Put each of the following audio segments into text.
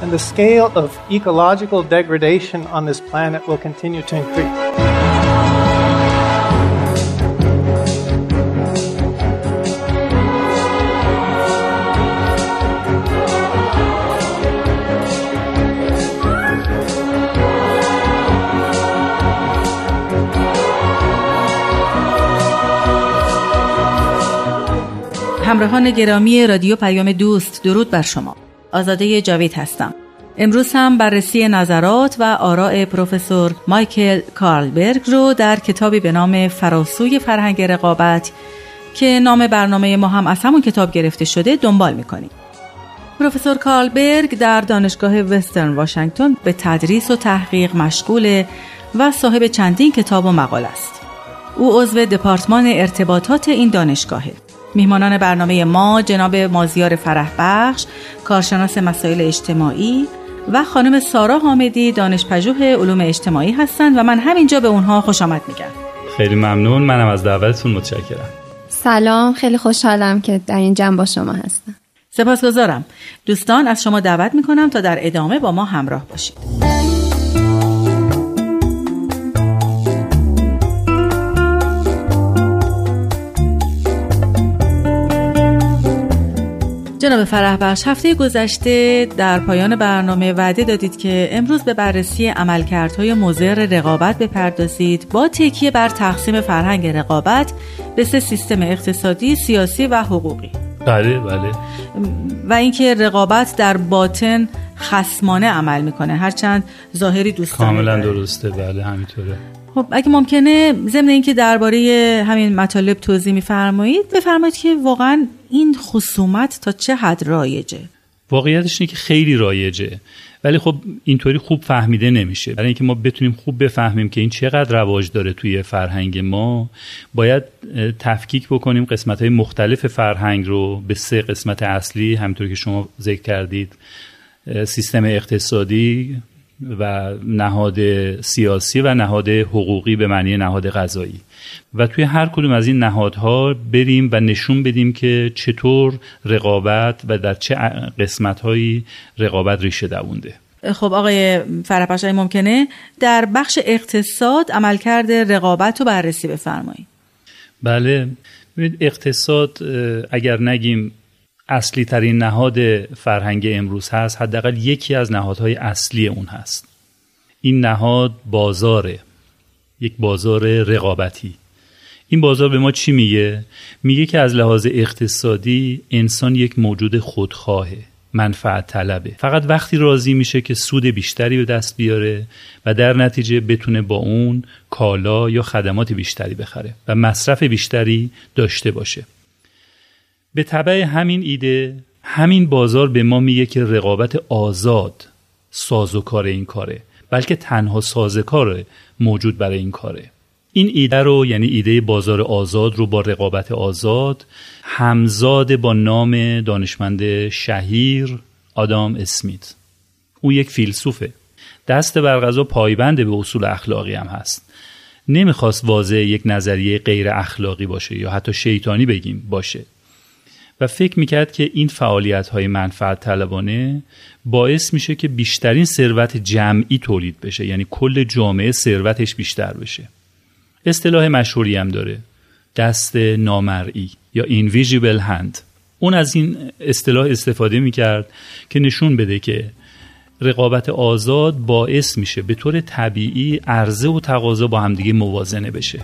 and the scale of ecological degradation on this planet will continue to increase. همراهان گرامی رادیو پیام دوست درود بر شما آزاده جاوید هستم. امروز هم بررسی نظرات و آراء پروفسور مایکل کارلبرگ رو در کتابی به نام فراسوی فرهنگ رقابت که نام برنامه ما هم از همون کتاب گرفته شده دنبال می‌کنیم. پروفسور کارلبرگ در دانشگاه وسترن واشنگتن به تدریس و تحقیق مشغول و صاحب چندین کتاب و مقاله است. او عضو دپارتمان ارتباطات این دانشگاهه. میهمانان برنامه ما جناب مازیار فرح بخش کارشناس مسائل اجتماعی و خانم سارا حامدی دانشپژوه علوم اجتماعی هستند و من همینجا به اونها خوش آمد میگم. خیلی ممنون. منم از دعوتتون متشکرم. سلام. خیلی خوشحالم که در این جمع با شما هستم. سپاسگزارم. دوستان از شما دعوت می‌کنم تا در ادامه با ما همراه باشید. جناب فرح بخش هفته گذشته در پایان برنامه وعده دادید که امروز به بررسی عملکردهای مضر رقابت بپردازید. با تکیه بر تقسیم فرهنگ رقابت به سه سیستم اقتصادی، سیاسی و حقوقی. بله بله. و اینکه رقابت در باطن خسمانه عمل می‌کنه. هرچند ظاهری دوستانه کاملا درسته. بله همینطوره. خب اگه ممکنه ضمن اینکه درباره همین مطالب توضیح میفرمایید بفرمایید که واقعا این خصومت تا چه حد رایجه؟ واقعیتش اینه که خیلی رایجه. ولی خب اینطوری خوب فهمیده نمیشه. برای اینکه ما بتونیم خوب بفهمیم که این چقدر رواج داره توی فرهنگ ما باید تفکیک بکنیم قسمت های مختلف فرهنگ رو به سه قسمت اصلی همینطور که شما ذکر کردید سیستم اقتصادی و نهاد سیاسی و نهاد حقوقی به معنی نهاد غذایی و توی هر کدوم از این نهادها بریم و نشون بدیم که چطور رقابت و در چه قسمتهایی رقابت ریشه دوونده. خب آقای فرپاشای ممکنه در بخش اقتصاد عملکرد رقابت رو بررسی بفرمایید. بله. اقتصاد اگر نگیم اصلی ترین نهاد فرهنگ امروز هست حداقل یکی از نهادهای اصلی اون هست. این نهاد بازاره یک بازار رقابتی. این بازار به ما چی میگه؟ میگه که از لحاظ اقتصادی انسان یک موجود خودخواهه منفعت طلبه. فقط وقتی راضی میشه که سود بیشتری به دست بیاره و در نتیجه بتونه با اون کالا یا خدمات بیشتری بخره و مصرف بیشتری داشته باشه. به طبع همین ایده همین بازار به ما میگه که رقابت آزاد سازوکار این کاره بلکه تنها سازکار موجود برای این کاره. این ایده رو یعنی ایده بازار آزاد رو با رقابت آزاد همزاد با نام دانشمند شهیر آدام اسمیت. او یک فیلسوفه. دست برغذا پایبند به اصول اخلاقی هم هست. نمی‌خواست واضح یک نظریه غیر اخلاقی باشه یا حتی شیطانی بگیم باشه. و فکر می‌کرد که این فعالیت های منفعت طلبانه باعث میشه که بیشترین ثروت جمعی تولید بشه یعنی کل جامعه ثروتش بیشتر بشه. اصطلاح مشهوری هم داره دست نامرئی یا invisible hand. اون از این اصطلاح استفاده می‌کرد که نشون بده که رقابت آزاد باعث میشه به طور طبیعی عرضه و تقاضا با همدیگه موازنه بشه.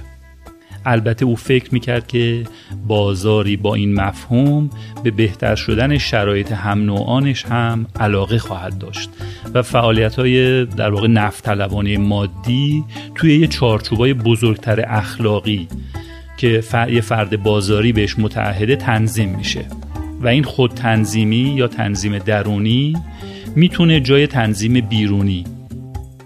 البته او فکر می‌کرد که بازاری با این مفهوم به بهتر شدن شرایط هم نوعانش هم علاقه خواهد داشت و فعالیت های در واقع نفت مادی توی یه چارچوبای بزرگتر اخلاقی که یه فرد بازاری بهش متعهده تنظیم میشه و این خود تنظیمی یا تنظیم درونی می‌تونه جای تنظیم بیرونی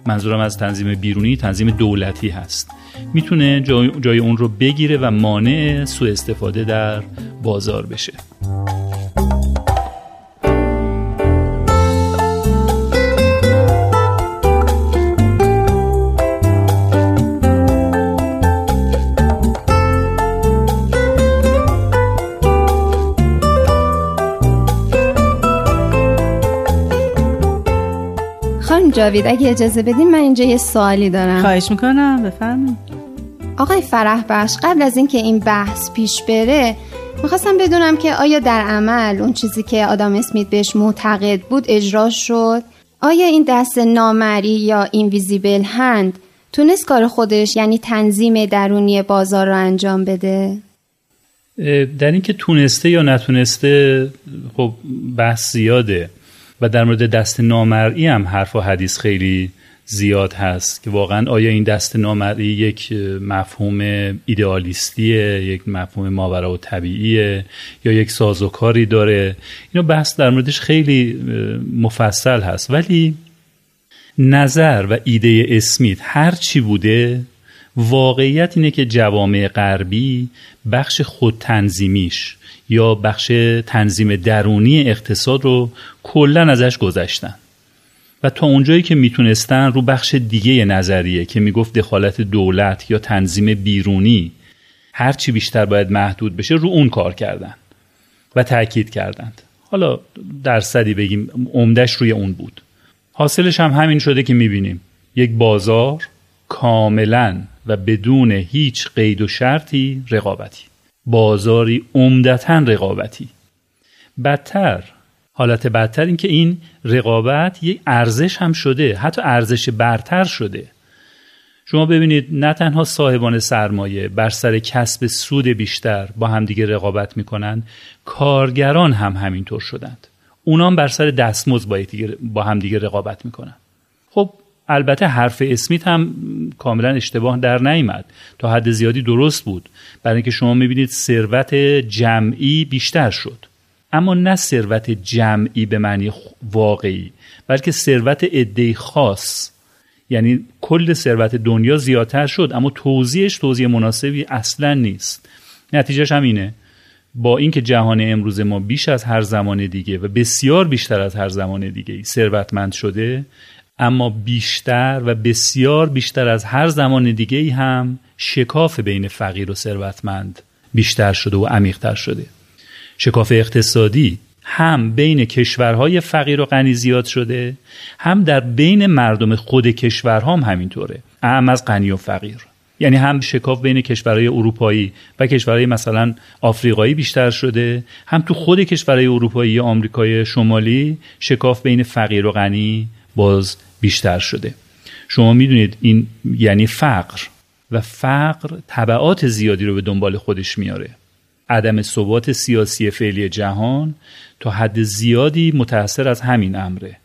منظورم از تنظیم بیرونی تنظیم دولتی هست. می‌تونه جای, اون رو بگیره و مانع سوء استفاده در بازار بشه. جاوید اگه اجازه بدین من اینجا یه سوالی دارم. خواهش می‌کنم بفرمایید. آقای فرح بخش قبل از اینکه این بحث پیش بره می‌خواستم بدونم که آیا در عمل اون چیزی که آدم اسمیت بهش معتقد بود اجرا شد؟ آیا این دست نامری یا اینویزیبل هند تونست کار خودش یعنی تنظیم درونی بازار رو انجام بده؟ در اینکه تونسته یا نتونسته خب بحث زیاده. و در مورد دست نامرئی هم حرف و حدیث خیلی زیاد هست که واقعا آیا این دست نامرئی یک مفهوم ایدئالیستیه یک مفهوم ماورا و طبیعیه یا یک سازوکاری داره؟ اینو بحث در موردش خیلی مفصل هست. ولی نظر و ایده اسمیت هر چی بوده واقعیت اینه که جوامع غربی بخش خود تنظیمیش یا بخش تنظیم درونی اقتصاد رو کلا ازش گذشتن. و تا اونجایی که می‌تونستن رو بخش دیگه نظریه که می‌گفت دخالت دولت یا تنظیم بیرونی هرچی بیشتر باید محدود بشه رو اون کار کردن و تاکید کردند. حالا درصدی بگیم عمدش روی اون بود. حاصلش هم همین شده که می‌بینیم. یک بازار کاملا و بدون هیچ قید و شرطی رقابتی. بازاری عمدتا رقابتی. بدتر حالت بدتر این که این رقابت یک ارزش هم شده حتی ارزش برتر شده. شما ببینید نه تنها صاحبان سرمایه بر سر کسب سود بیشتر با همدیگه رقابت می‌کنند کارگران هم همینطور شدند. اونام بر سر دستمزد با همدیگه رقابت می‌کنند. خب البته حرف اسمیت هم کاملا اشتباه در نیامد. تا حد زیادی درست بود. برای اینکه شما می‌بینید ثروت جمعی بیشتر شد. اما نه ثروت جمعی به معنی واقعی بلکه ثروت عده خاص. یعنی کل ثروت دنیا زیادتر شد اما توضیحش توضیح مناسبی اصلا نیست. نتیجهش هم اینه با اینکه جهان امروز ما بیش از هر زمان دیگه و بسیار بیشتر از هر زمان دیگه ثروتمند شده اما بیشتر و بسیار بیشتر از هر زمان دیگه ای هم شکاف بین فقیر و ثروتمند بیشتر شده و عمیقتر شده. شکاف اقتصادی هم بین کشورهای فقیر و غنی زیاد شده هم در بین مردم خود کشورها هم همینطوره. اهم از غنی و فقیر. یعنی هم شکاف بین کشورهای اروپایی و کشورهای مثلا آفریقایی بیشتر شده هم تو خود کشورهای اروپایی یا آمریکای شمالی شکاف بین فقیر و غنی باز بیشتر شده. شما می‌دونید این یعنی فقر و فقر طبعات زیادی رو به دنبال خودش میاره عدم ثبات سیاسی فعلی جهان تا حد زیادی متأثر از همین امره.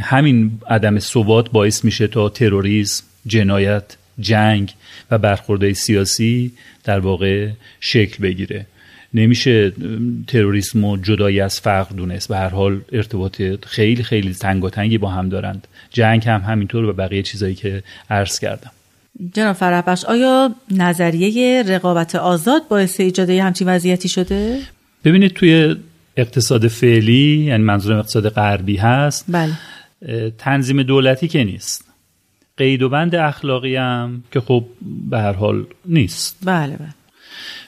همین عدم ثبات باعث میشه تا تروریسم جنایت جنگ و برخوردهای سیاسی در واقع شکل بگیره. نمیشه تروریسم و جدایی از فقر دونست. به هر حال ارتباط خیلی خیلی تنگی با هم دارند. جنگ هم همینطور و بقیه چیزایی که عرض کردم. جناب فرحبخش آیا نظریه رقابت آزاد باعث ایجاد همچین وضعیتی شده؟ ببینید توی اقتصاد فعلی یعنی منظورم اقتصاد غربی هست بله. تنظیم دولتی که نیست. قید و بند اخلاقی هم که خب به هر حال نیست. بله بله.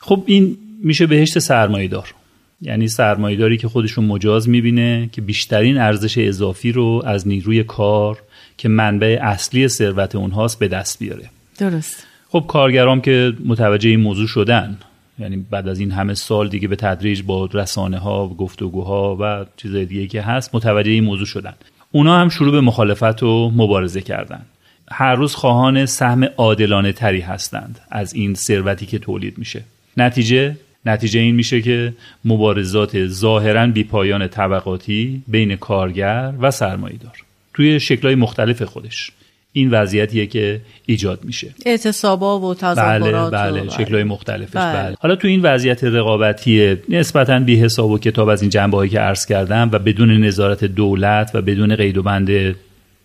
خب این میشه بهشت سرمایه دار یعنی سرمایهداری که خودشون مجاز می‌بینه که بیشترین ارزش اضافی رو از نیروی کار که منبع اصلی ثروت اونهاست به دست بیاره. درست. خب کارگرام که متوجه این موضوع شدن یعنی بعد از این همه سال دیگه به تدریج با رسانه ها و گفتگوها و چیزهای دیگه که هست متوجه این موضوع شدن. اونا هم شروع به مخالفت و مبارزه کردن. هر روز خواهان سهم عادلانه تری هستند از این ثروتی که تولید میشه. نتیجه؟ نتیجه این میشه که مبارزات ظاهرا بیپایان طبقاتی بین کارگر و سرمایهدار توی شکلهای مختلف خودش این وضعیتیه که ایجاد میشه اعتصابا و تظاهرات بله بله شکلهای مختلفش بله. بله. حالا تو این وضعیت رقابتی نسبتا بی حساب و کتاب از این جنبه هایی که عرض کردم و بدون نظارت دولت و بدون قید و بند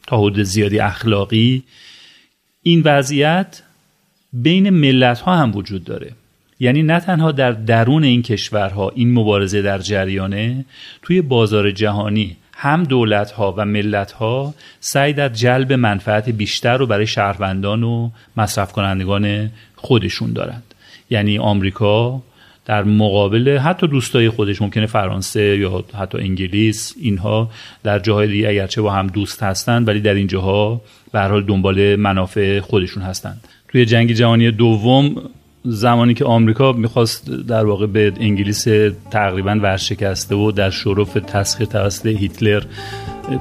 تا حدود زیادی اخلاقی این وضعیت بین ملت ها هم وجود داره یعنی نه تنها در درون این کشورها این مبارزه در جریانه توی بازار جهانی هم دولت ها و ملت ها سعی در جلب منفعت بیشتر رو برای شهروندان و مصرف کنندگان خودشون دارند. یعنی آمریکا در مقابل حتی دوستای خودش ممکنه فرانسه یا حتی انگلیس اینها در جاهای دیگه اگرچه با هم دوست هستند ولی در این جاها به حال دنبال منافع خودشون هستند. توی جنگ جهانی دوم زمانی که آمریکا می‌خواست در واقع به انگلیس تقریبا ورشکسته و در شرف تسخیر توسط هیتلر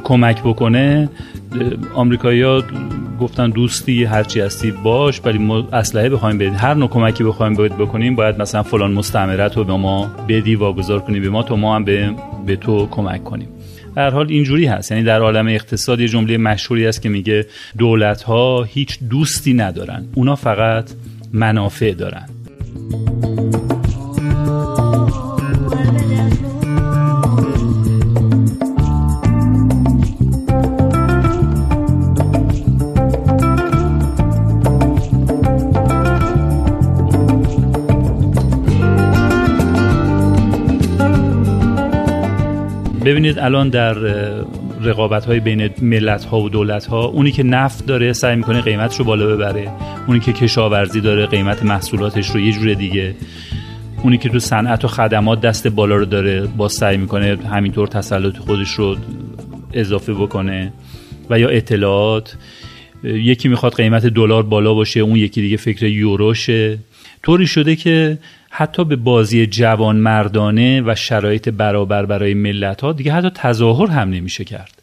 کمک بکنه آمریکایی‌ها گفتن دوستی هرچی هستی باش ولی ما اسلحه بخوایم بدید هر نوع کمکی بخوایم بکنیم باید مثلا فلان مستعمرت رو به ما بدی واگذار کنی به ما تا ما هم به, به تو کمک کنیم. در حال اینجوری هست. یعنی در عالم اقتصاد یه جمله مشهوری است که میگه دولت ها هیچ دوستی ندارن. اونا فقط منافع دارن. ببینید الان در رقابت های بین ملت ها و دولت ها اونی که نفت داره سعی می‌کنه قیمتش رو بالا ببره اونی که کشاورزی داره قیمت محصولاتش رو یه جور دیگه اونی که تو صنعت و خدمات دست بالا رو داره با سعی می‌کنه همینطور تسلط خودش رو اضافه بکنه و یا اطلاعات. یکی می‌خواد قیمت دلار بالا باشه اون یکی دیگه فکر یوروشه. طوری شده که حتی به بازی جوان مردانه و شرایط برابر برای ملت ها دیگه حتی تظاهر هم نمیشه کرد.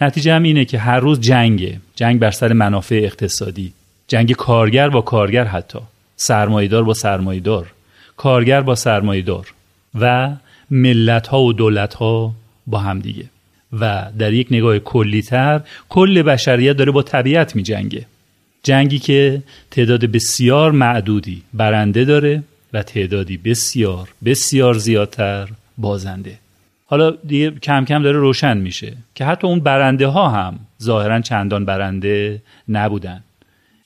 نتیجه هم اینه که هر روز جنگه. جنگ بر سر منافع اقتصادی. جنگ کارگر با کارگر حتی. سرمایدار با سرمایدار کارگر با سرمایدار و ملت ها و دولت ها با هم دیگه. و در یک نگاه کلیتر کل بشریت داره با طبیعت می جنگه جنگی که تعداد بسیار معدودی برنده داره و تعدادی بسیار بسیار زیادتر بازنده. حالا دیگه کم کم داره روشن میشه که حتی اون برنده ها هم ظاهرا چندان برنده نبودن.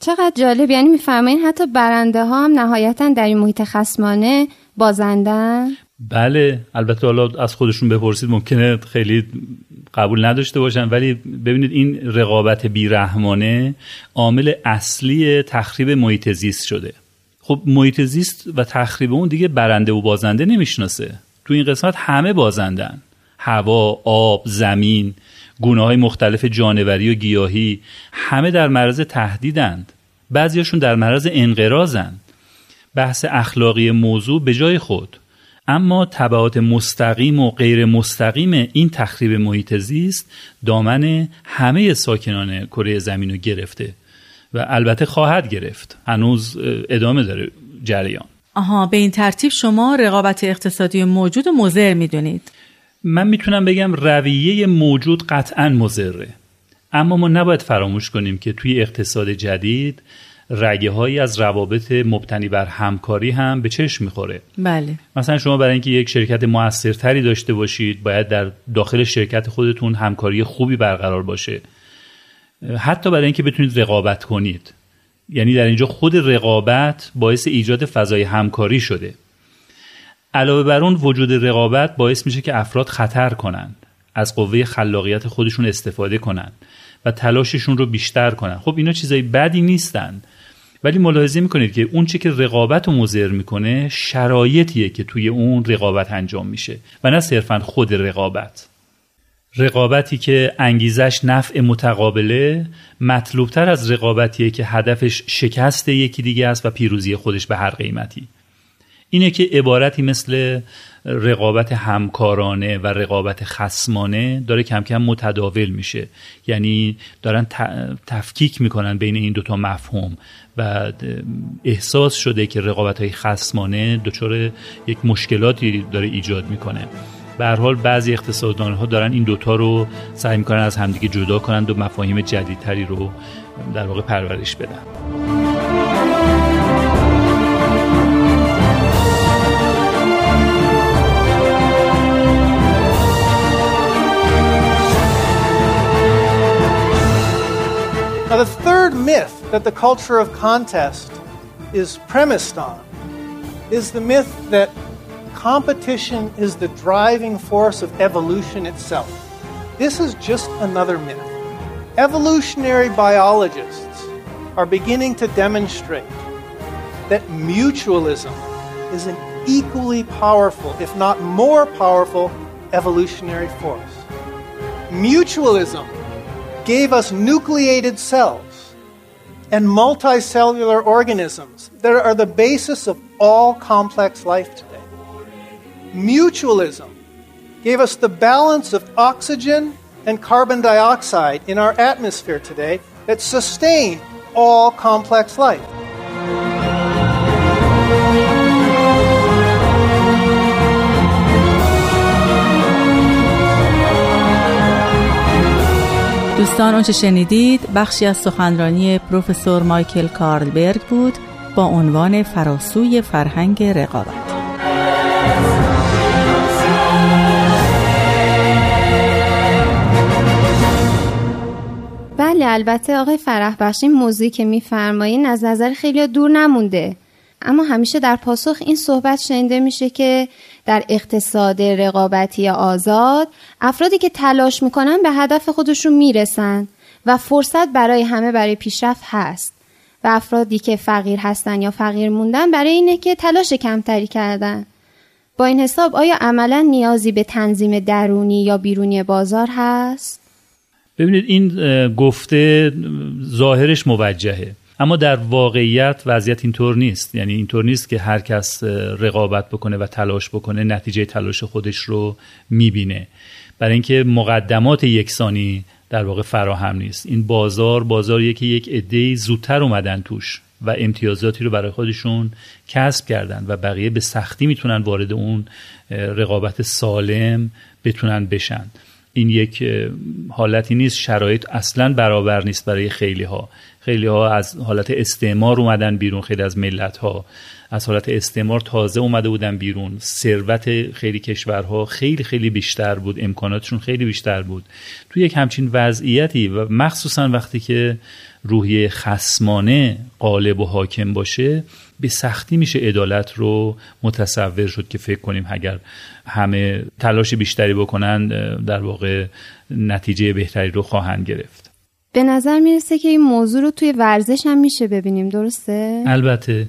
چقدر جالب. یعنی میفرمایین حتی برنده ها هم نهایتا در این محیط خسمانه بازندن؟ بله البته حالا از خودشون بپرسید ممکنه خیلی قبول نداشته باشن ولی ببینید این رقابت بیرحمانه عامل اصلی تخریب محیط زیست شده. خب محیط زیست و تخریب اون دیگه برنده و بازنده نمی‌شناسه. تو این قسمت همه بازندن. هوا، آب، زمین، گونه های مختلف جانوری و گیاهی همه در معرض تهدیدند. بعضیاشون در معرض انقراضند بحث اخلاقی موضوع به جای خود. اما تبعات مستقیم و غیر مستقیم این تخریب محیط زیست دامن همه ساکنان کره زمین رو گرفته و البته خواهد گرفت. هنوز ادامه داره جریان. آها به این ترتیب شما رقابت اقتصادی موجود و مضر می‌دونید. من می‌تونم بگم رویه موجود قطعا مضره. اما ما نباید فراموش کنیم که توی اقتصاد جدید رگه هایی از روابط مبتنی بر همکاری هم به چشم می‌خوره. بله. مثلا شما برای اینکه یک شرکت موثرتری داشته باشید باید در داخل شرکت خودتون همکاری خوبی برقرار باشه. حتی برای اینکه بتونید رقابت کنید. یعنی در اینجا خود رقابت باعث ایجاد فضای همکاری شده. علاوه بر اون وجود رقابت باعث میشه که افراد خطر کنند از قوه خلاقیت خودشون استفاده کنند و تلاششون رو بیشتر کنند. خب اینا چیزای بدی نیستند. ولی ملاحظه می‌کنید که اون چی که رقابت رو مضر می‌کنه شرایطیه که توی اون رقابت انجام میشه و نه صرفا خود رقابت. رقابتی که انگیزش نفع متقابله مطلوبتر از رقابتیه که هدفش شکست یکی دیگه است و پیروزی خودش به هر قیمتی. اینه که عبارتی مثل رقابت همکارانه و رقابت خسمانه داره کم کم متداول میشه. یعنی دارن تفکیک می‌کنن بین این دوتا مفهوم و احساس شده که رقابت های خسمانه دچار یک مشکلاتی داره ایجاد می‌کنه. به حال بعضی اقتصاددان ها دارن این دوتا رو سعی می‌کنن از همدیگه جدا کنند و مفاهیم جدیدتری رو در واقع پرورش بدن. Myth that the culture of contest is premised on is the myth that competition is the driving force of evolution itself. This is just another myth. Evolutionary biologists are beginning to demonstrate that mutualism is an equally powerful, if not more powerful, evolutionary force. Mutualism gave us nucleated cells and multicellular organisms that are the basis of all complex life Mutualism gave us the balance of oxygen and carbon dioxide in our atmosphere today that sustain all complex life. دوستان اونچه شنیدید بخشی از سخنرانی پروفسور مایکل کارلبرگ بود با عنوان فراسوی فرهنگ رقابت بله البته آقای فرح بخشی موضوعی که میفرمایین از نظر خیلی دور نمونده. اما همیشه در پاسخ این صحبت شنیده میشه که در اقتصاد رقابتی آزاد افرادی که تلاش می‌کنن به هدف خودشون می‌رسن و فرصت برای همه برای پیشرفت هست. و افرادی که فقیر هستن یا فقیر موندن برای اینه که تلاش کمتری کردن. با این حساب آیا عملا نیازی به تنظیم درونی یا بیرونی بازار هست؟ ببینید این گفته ظاهرش موجهه. اما در واقعیت وضعیت اینطور نیست. یعنی اینطور نیست که هر کس رقابت بکنه و تلاش بکنه نتیجه تلاش خودش رو می‌بینه. برای اینکه مقدمات یکسانی در واقع فراهم نیست. این بازار بازاریه که یک عده زودتر اومدن توش و امتیازاتی رو برای خودشون کسب کردن و بقیه به سختی می‌تونن وارد اون رقابت سالم بتونن بشن. این یک حالتی نیست. شرایط اصلا برابر نیست برای خیلی ها خیلی ها از حالت استعمار اومدن بیرون خیلی از ملت ها از حالت استعمار تازه اومده بودن بیرون. ثروت خیلی کشورها خیلی خیلی بیشتر بود امکاناتشون خیلی بیشتر بود. توی یک همچین وضعیتی و مخصوصا وقتی که روحیه خسمانه قالب و حاکم باشه به سختی میشه عدالت رو متصور شد که فکر کنیم اگر همه تلاش بیشتری بکنن در واقع نتیجه بهتری رو خواهند گرفت. به نظر می‌رسه که این موضوع رو توی ورزش هم میشه ببینیم درسته؟ البته.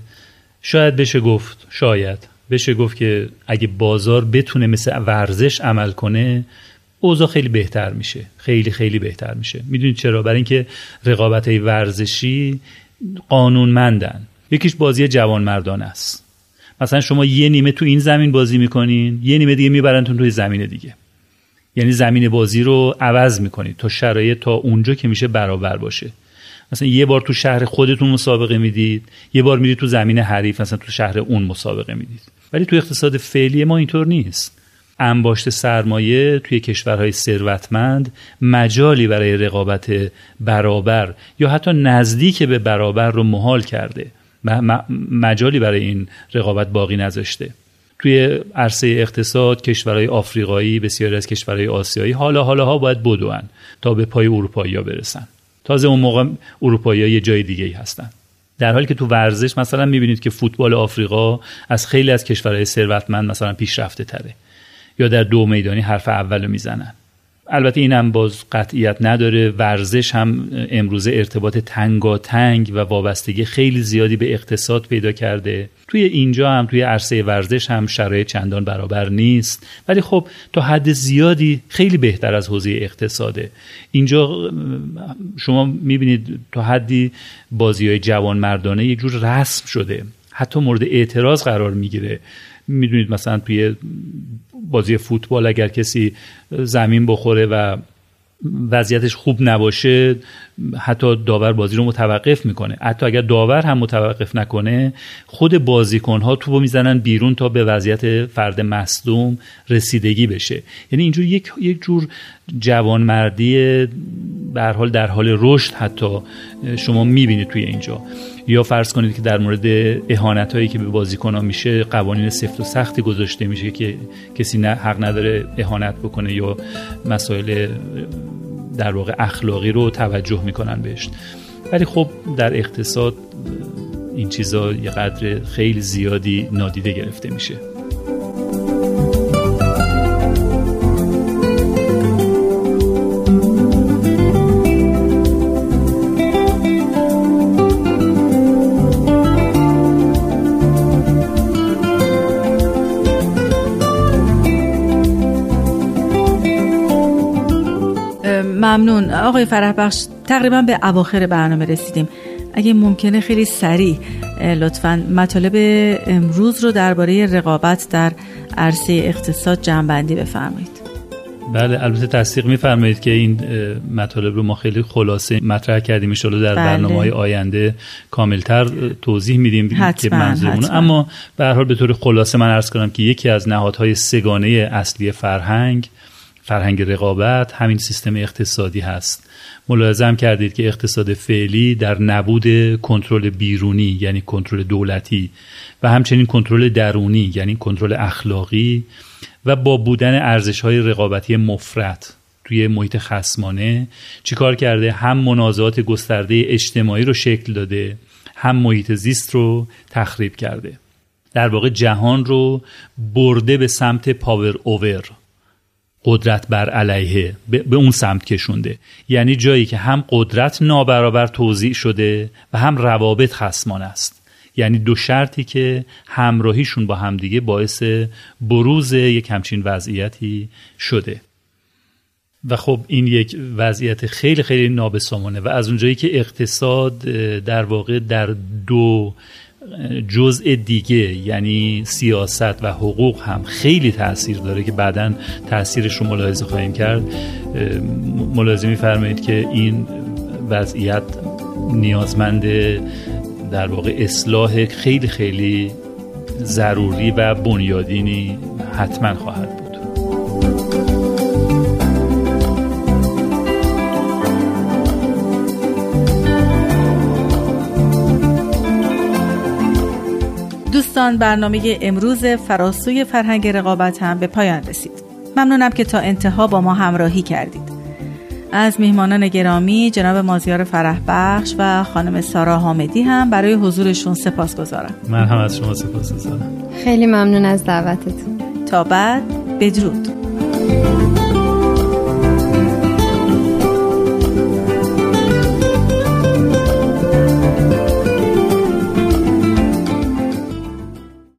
شاید بشه گفت شاید بشه گفت که اگه بازار بتونه مثل ورزش عمل کنه اوضاع خیلی بهتر میشه. خیلی خیلی بهتر میشه. می‌دونید چرا؟ برای اینکه رقابت ورزشی قانونمندن. یکیش بازی جوان مردان است. مثلا شما یه نیمه تو این زمین بازی می‌کنین یه نیمه دیگه میبرنتون توی زمین دیگه. یعنی زمین بازی رو عوض می‌کنید تا شرایط تا اونجا که میشه برابر باشه. مثلا یه بار تو شهر خودتون مسابقه می‌دید یه بار می‌دید تو زمین حریف مثلا تو شهر اون مسابقه می‌دید. ولی تو اقتصاد فعلی ما اینطور نیست. انباشت سرمایه توی کشورهای ثروتمند مجالی برای رقابت برابر یا حتی نزدیک به برابر رو محال کرده مجالی برای این رقابت باقی نذاشته. توی عرصه اقتصاد کشورهای آفریقایی بسیاری از کشورهای آسیایی حالا حالا ها باید بدون تا به پای اروپایی ها برسن. تازه اون موقع اروپایی یه جای دیگه ای هستن. در حالی که تو ورزش مثلا می‌بینید که فوتبال آفریقا از خیلی از کشورهای ثروتمند مثلا پیشرفته تره یا در دو میدانی حرف اول می‌زنن. البته اینم باز قطعیت نداره. ورزش هم امروزه ارتباط تنگاتنگ و وابستگی خیلی زیادی به اقتصاد پیدا کرده. توی اینجا هم توی عرصه ورزش هم شرایط چندان برابر نیست. ولی خب تا حد زیادی خیلی بهتر از حوزه اقتصاده. اینجا شما می‌بینید تا حدی بازی های جوان مردانه یک جور رسم شده. حتی مورد اعتراض قرار می‌گیره. می‌دونید مثلا توی بازی فوتبال اگر کسی زمین بخوره و وضعیتش خوب نباشه حتی داور بازی رو متوقف می‌کنه. حتی اگر داور هم متوقف نکنه خود بازیکن ها توپو می‌زنن بیرون تا به وضعیت فرد مصدوم رسیدگی بشه. یعنی اینجور یک یک جور جوانمردی به حال در حال رشد حتی شما می‌بینید توی اینجا. یا فرض کنید که در مورد اهانت هایی که به بازیکن ها میشه قوانین سفت و سختی گذاشته میشه که کسی نه حق نداره اهانت بکنه یا مسائل در واقع اخلاقی رو توجه می‌کنن بهش. ولی خب در اقتصاد این چیزا یه قدر خیلی زیادی نادیده گرفته میشه. آقای فرح بخش تقریبا به اواخر برنامه رسیدیم. اگه ممکنه خیلی سریع لطفا مطالب امروز رو درباره رقابت در عرصه اقتصاد جمعبندی بفرمایید. بله البته تصدیق میفرمایید که این مطالب رو ما خیلی خلاصه مطرح کردیم. ان در بله. برنامه های آینده کاملتر توضیح میدیم که منظورمون. اما به هر حال به طور خلاصه من عرض کنم که یکی از نهادهای سگانه اصلی فرهنگ فرهنگ رقابت همین سیستم اقتصادی هست. ملاحظه کردید که اقتصاد فعلی در نبود کنترل بیرونی یعنی کنترل دولتی و همچنین کنترل درونی یعنی کنترل اخلاقی و با بودن ارزش های رقابتی مفرد توی محیط خسمانه چیکار کرده؟ هم منازعات گسترده اجتماعی رو شکل داده هم محیط زیست رو تخریب کرده. در واقع جهان رو برده به سمت پاور اوور قدرت بر علیه به اون سمت کشونده. یعنی جایی که هم قدرت نابرابر توضیح شده و هم روابط خسمان است. یعنی دو شرطی که همراهیشون با همدیگه باعث بروز یک همچین وضعیتی شده. و خب این یک وضعیت خیلی خیلی نابسامانه و از اونجایی که اقتصاد در واقع در دو جزء دیگه یعنی سیاست و حقوق هم خیلی تاثیر داره که بعدا تاثیرش رو ملاحظه خواهیم کرد. ملاحظه میفرمایید که این وضعیت نیازمند در واقع اصلاح خیلی خیلی ضروری و بنیادینی حتما خواهد بود. دوستان برنامه امروز فراسوی فرهنگ رقابت هم به پایان رسید. ممنونم که تا انتها با ما همراهی کردید. از میهمانان گرامی جناب مازیار فرح بخش و خانم سارا حامدی هم برای حضورشون سپاس گذارم من هم از شما سپاس گذارم خیلی ممنون از دعوتتون. تا بعد بدرود.